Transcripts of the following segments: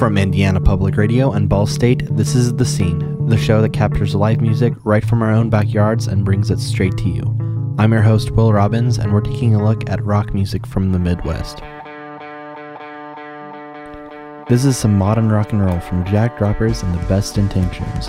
From Indiana Public Radio and Ball State, this is The Scene, the show that captures live music right from our own backyards and brings it straight to you. I'm your host, Wil Robbins, and we're taking a look at rock music from the Midwest. This is some modern rock and roll from Jack Droppers and the Best Intentions.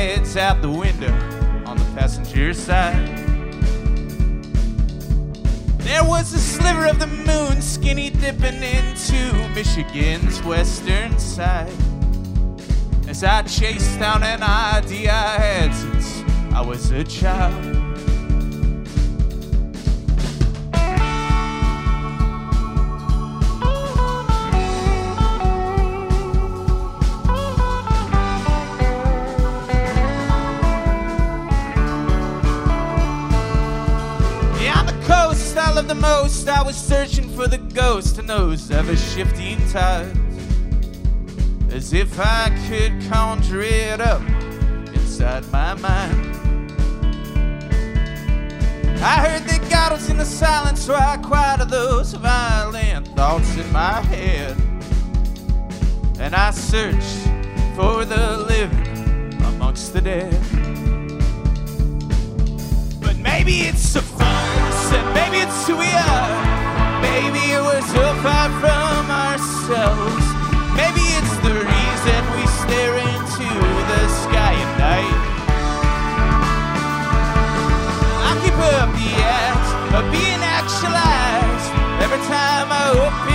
Heads out the window on the passenger side. There was a sliver of the moon skinny dipping into Michigan's western side. As I chased down an idea I had since I was a child. Love the most. I was searching for the ghost in those ever shifting tides. As if I could conjure it up inside my mind. I heard that God was in the silence, so I quieted those violent thoughts in my head. And I searched for the living amongst the dead. But maybe it's a virus, and maybe it's who we are. Maybe we're so far from ourselves. Maybe it's the reason we stare into the sky at night. I keep up the act of being actualized every time I open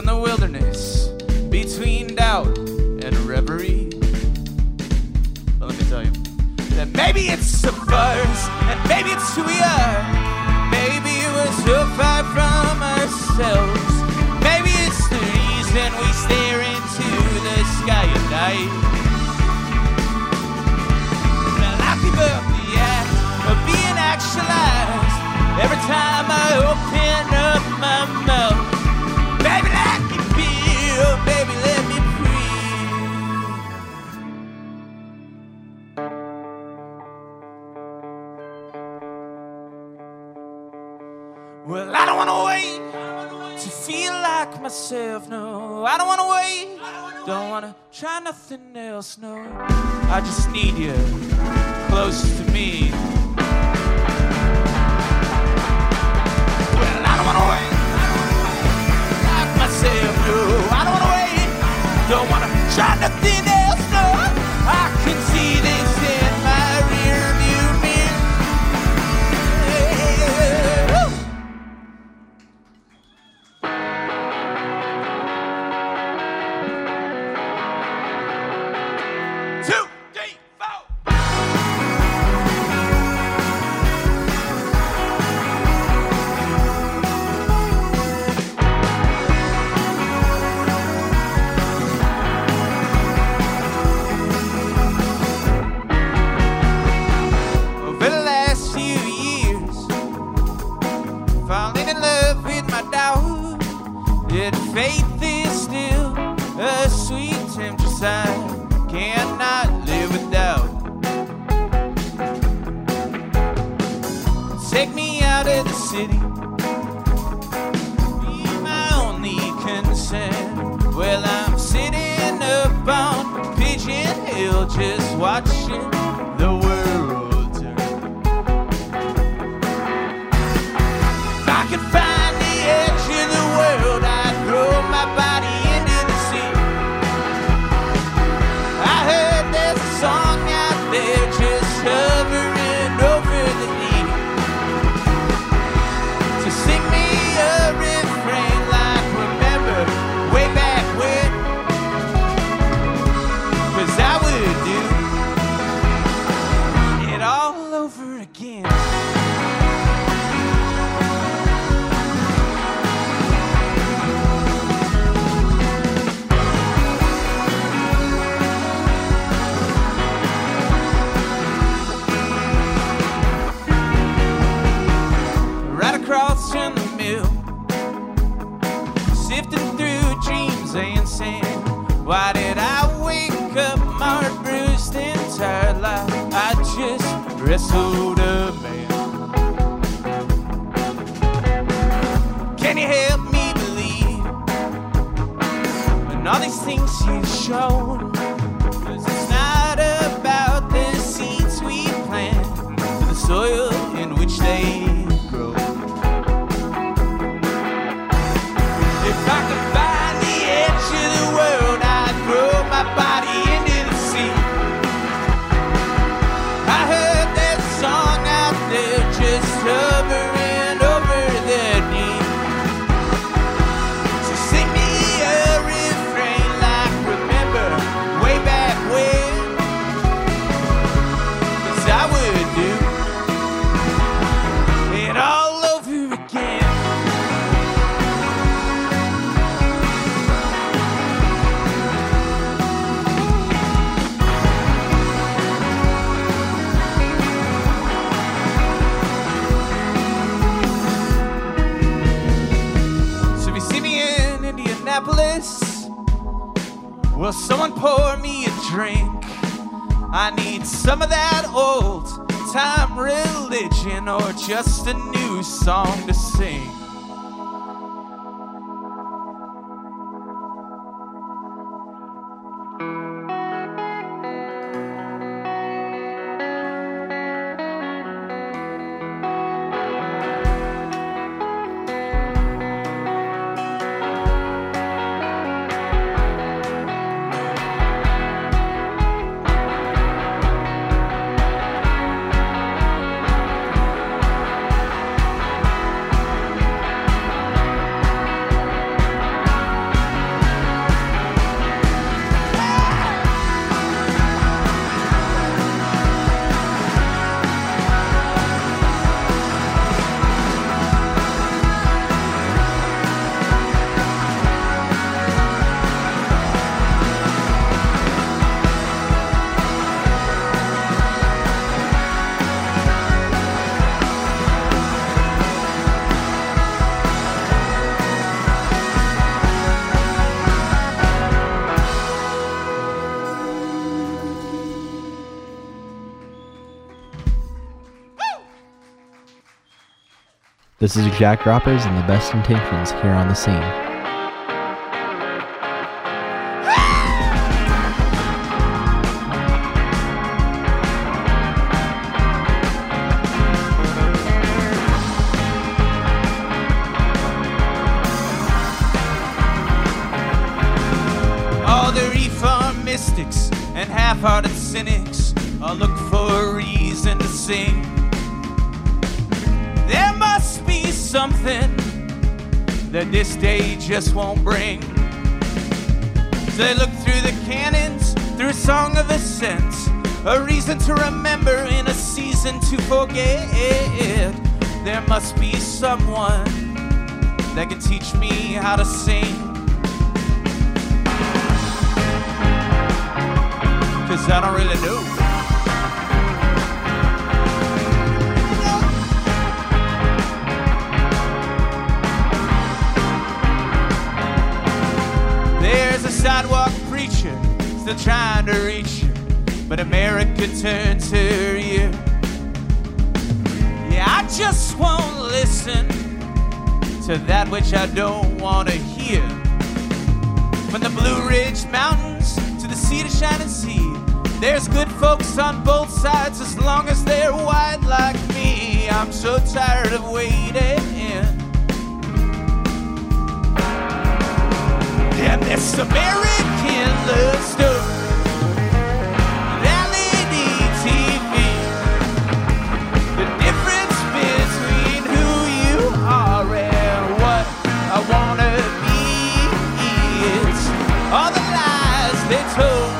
from the wilderness between doubt and reverie. But let me tell you that maybe it's a virus, and maybe it's who we are. Maybe we're so far from ourselves. Maybe it's the reason we stare into the sky at night. Well, I keep up the act of being actualized every time I open up Well, I don't wanna wait to feel like myself, no. I don't wanna wait, don't wanna try nothing else, no. I just need you close to me. Well, I don't wanna wait like myself, no. I don't wanna wait, don't wanna try nothing else, Just watching If I could find will someone pour me a drink? I need some of that old time religion or just a new song to sing. This is Jack Droppers and the best intentions here on the scene. This day just won't bring. So they look through the cannons, through a song of ascent, a reason to remember in a season to forget. There must be someone that can teach me how to sing. Cause I don't really know. Sidewalk preacher still trying to reach you, but America turned to you. Yeah, I just won't listen to that which I don't want to hear. From the Blue Ridge Mountains to the sea to shining sea, there's good folks on both sides as long as they're white like me. I'm so tired of waiting. This American love story. TV. The difference between who you are and what I wanna be is all the lies they told.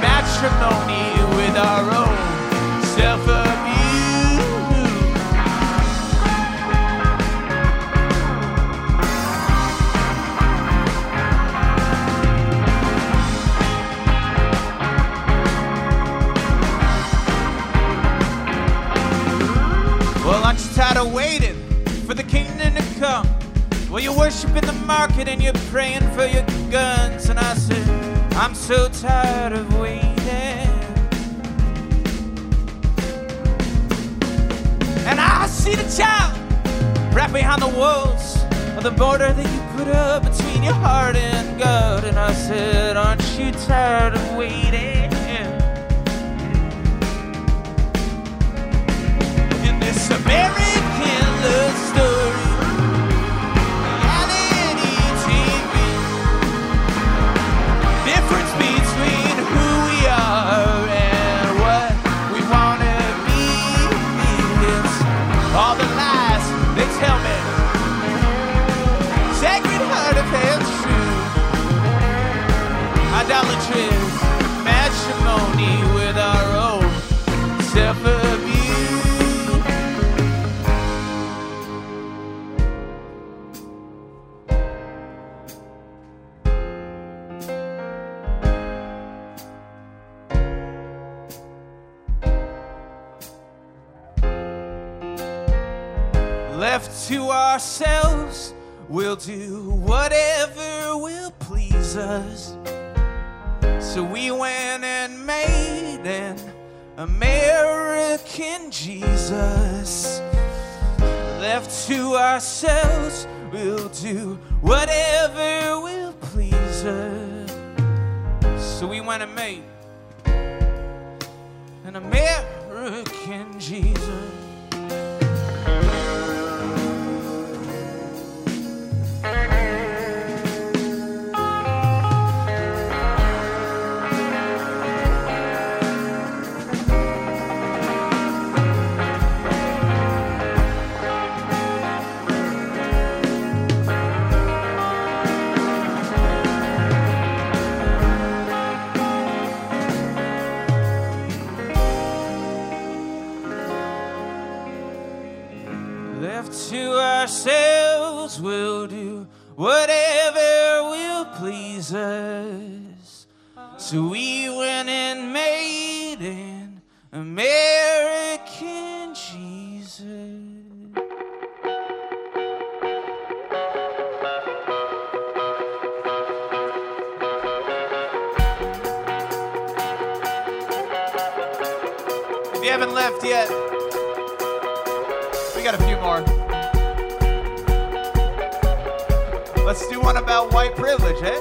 Matrimony with our own self You're worshiping the market and you're praying for your guns. And I said, I'm so tired of waiting. And I see the child right behind the walls of the border that you put up between your heart and God. And I said, Aren't you tired of waiting? Left to ourselves, we'll do whatever will please us. So we went and made an American Jesus. Left to ourselves, we'll do whatever will please us. So we went and made an American Jesus. Whatever will please us. So we went and made an American Jesus. If you haven't left yet, we got a few more. Let's do one about white privilege, eh?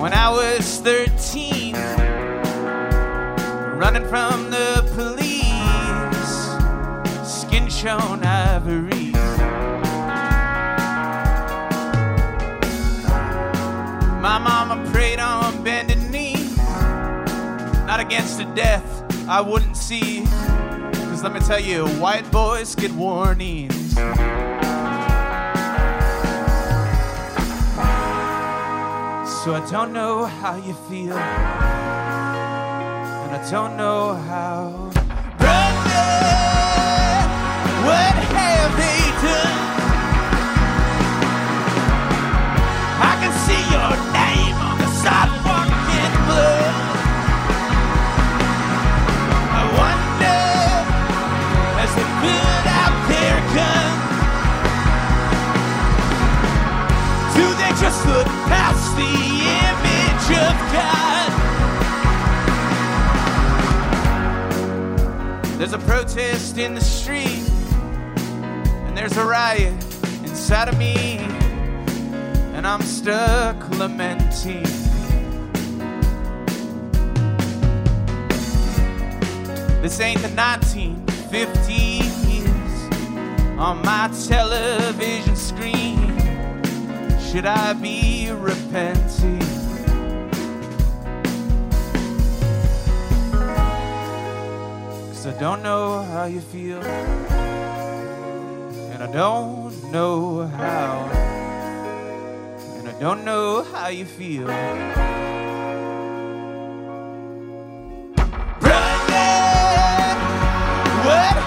When I was 13, running from the police, skin shown ivory. My mama prayed on bended knee, not against the death I wouldn't see. Cause let me tell you, white boys get warnings. So I don't know how you feel, don't know how. There's a protest in the street, and there's a riot inside of me, and I'm stuck lamenting. This ain't the 1950s on my television screen. Should I be repenting? I don't know how you feel, and I don't know how, and I don't know how you feel. Running, what?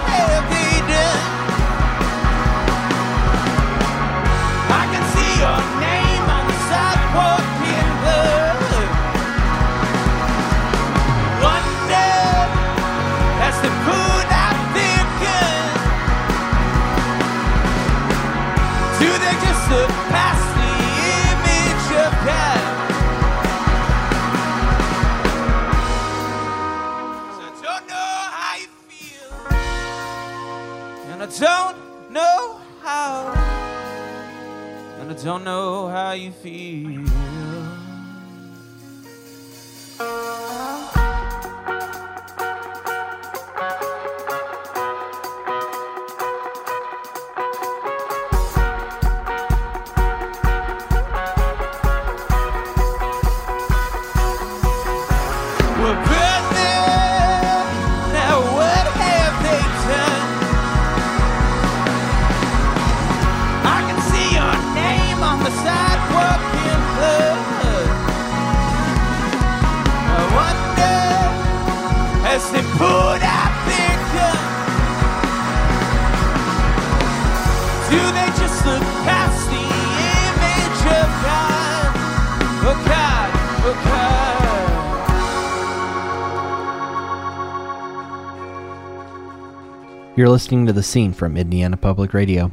Listening to The Scene from Indiana Public Radio.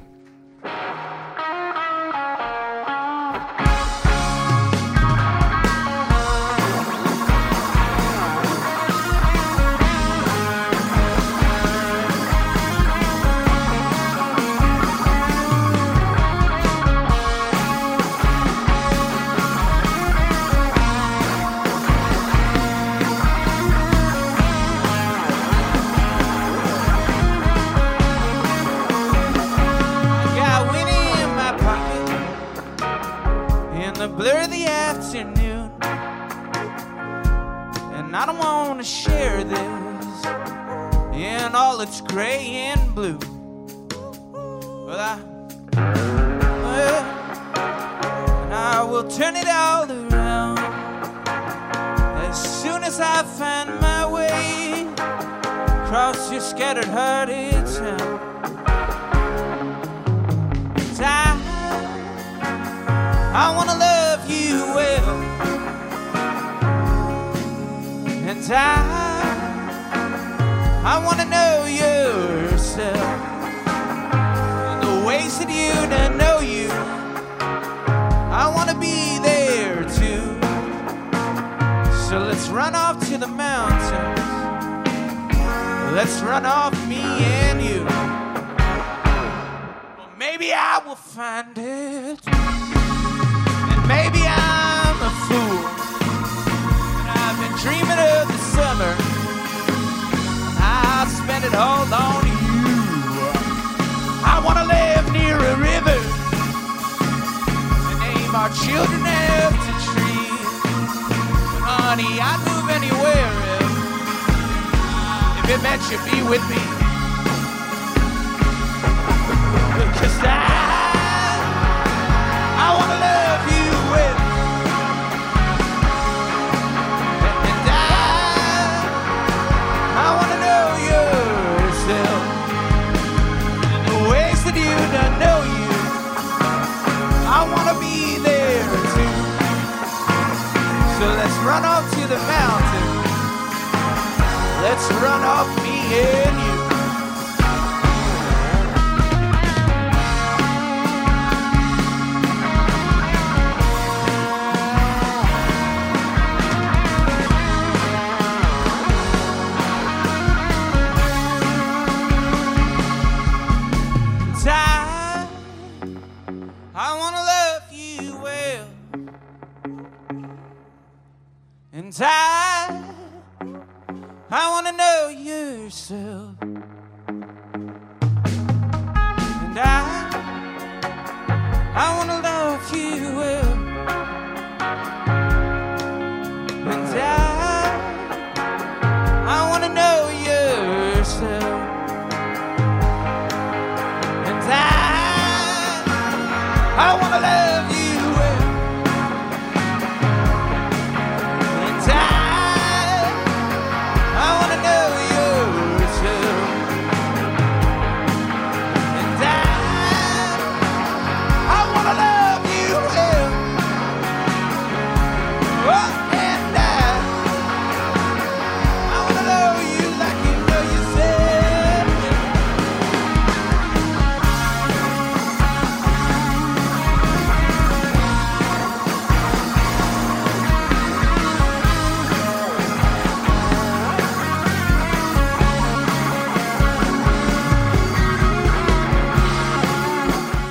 All its gray and blue. But I, well, and I will turn it all around as soon as I find my way across your scattered hearted town. I wanna love you well, and I, I wanna know ways you to know you. I wanna be there too. So let's run off to the mountains. Let's run off me and you. Well, maybe I will find it. And maybe I'm a fool. And I've been dreaming of the summer. I'll spend it all on you. Name our children after trees. But honey, I'd move anywhere if, if it meant you'd be with me. Run off to the mountain. Let's run off me and you. I, I wanna love you well, and I, I wanna know yourself, and I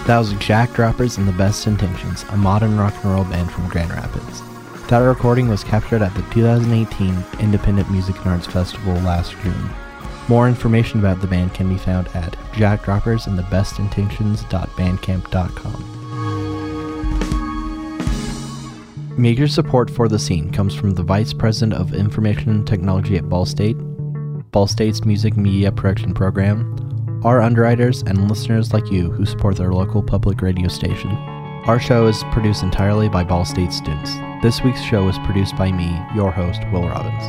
That was Jack Droppers and the Best Intentions, a modern rock and roll band from Grand Rapids. That recording was captured at the 2018 Independent Music and Arts Festival last June. More information about the band can be found at jackdroppersandthebestintentions.bandcamp.com. Major support for the scene comes from the Vice President of Information Technology at Ball State, Ball State's Music Media Production Program, our underwriters, and listeners like you who support their local public radio station. Our show is produced entirely by Ball State students. This week's show was produced by me, your host, Wil Robbins.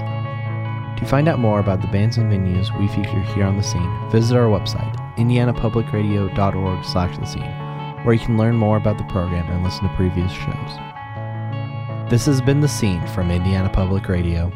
To find out more about the bands and venues we feature here on the scene, visit our website, indianapublicradio.org slash the scene, where you can learn more about the program and listen to previous shows. This has been The Scene from Indiana Public Radio.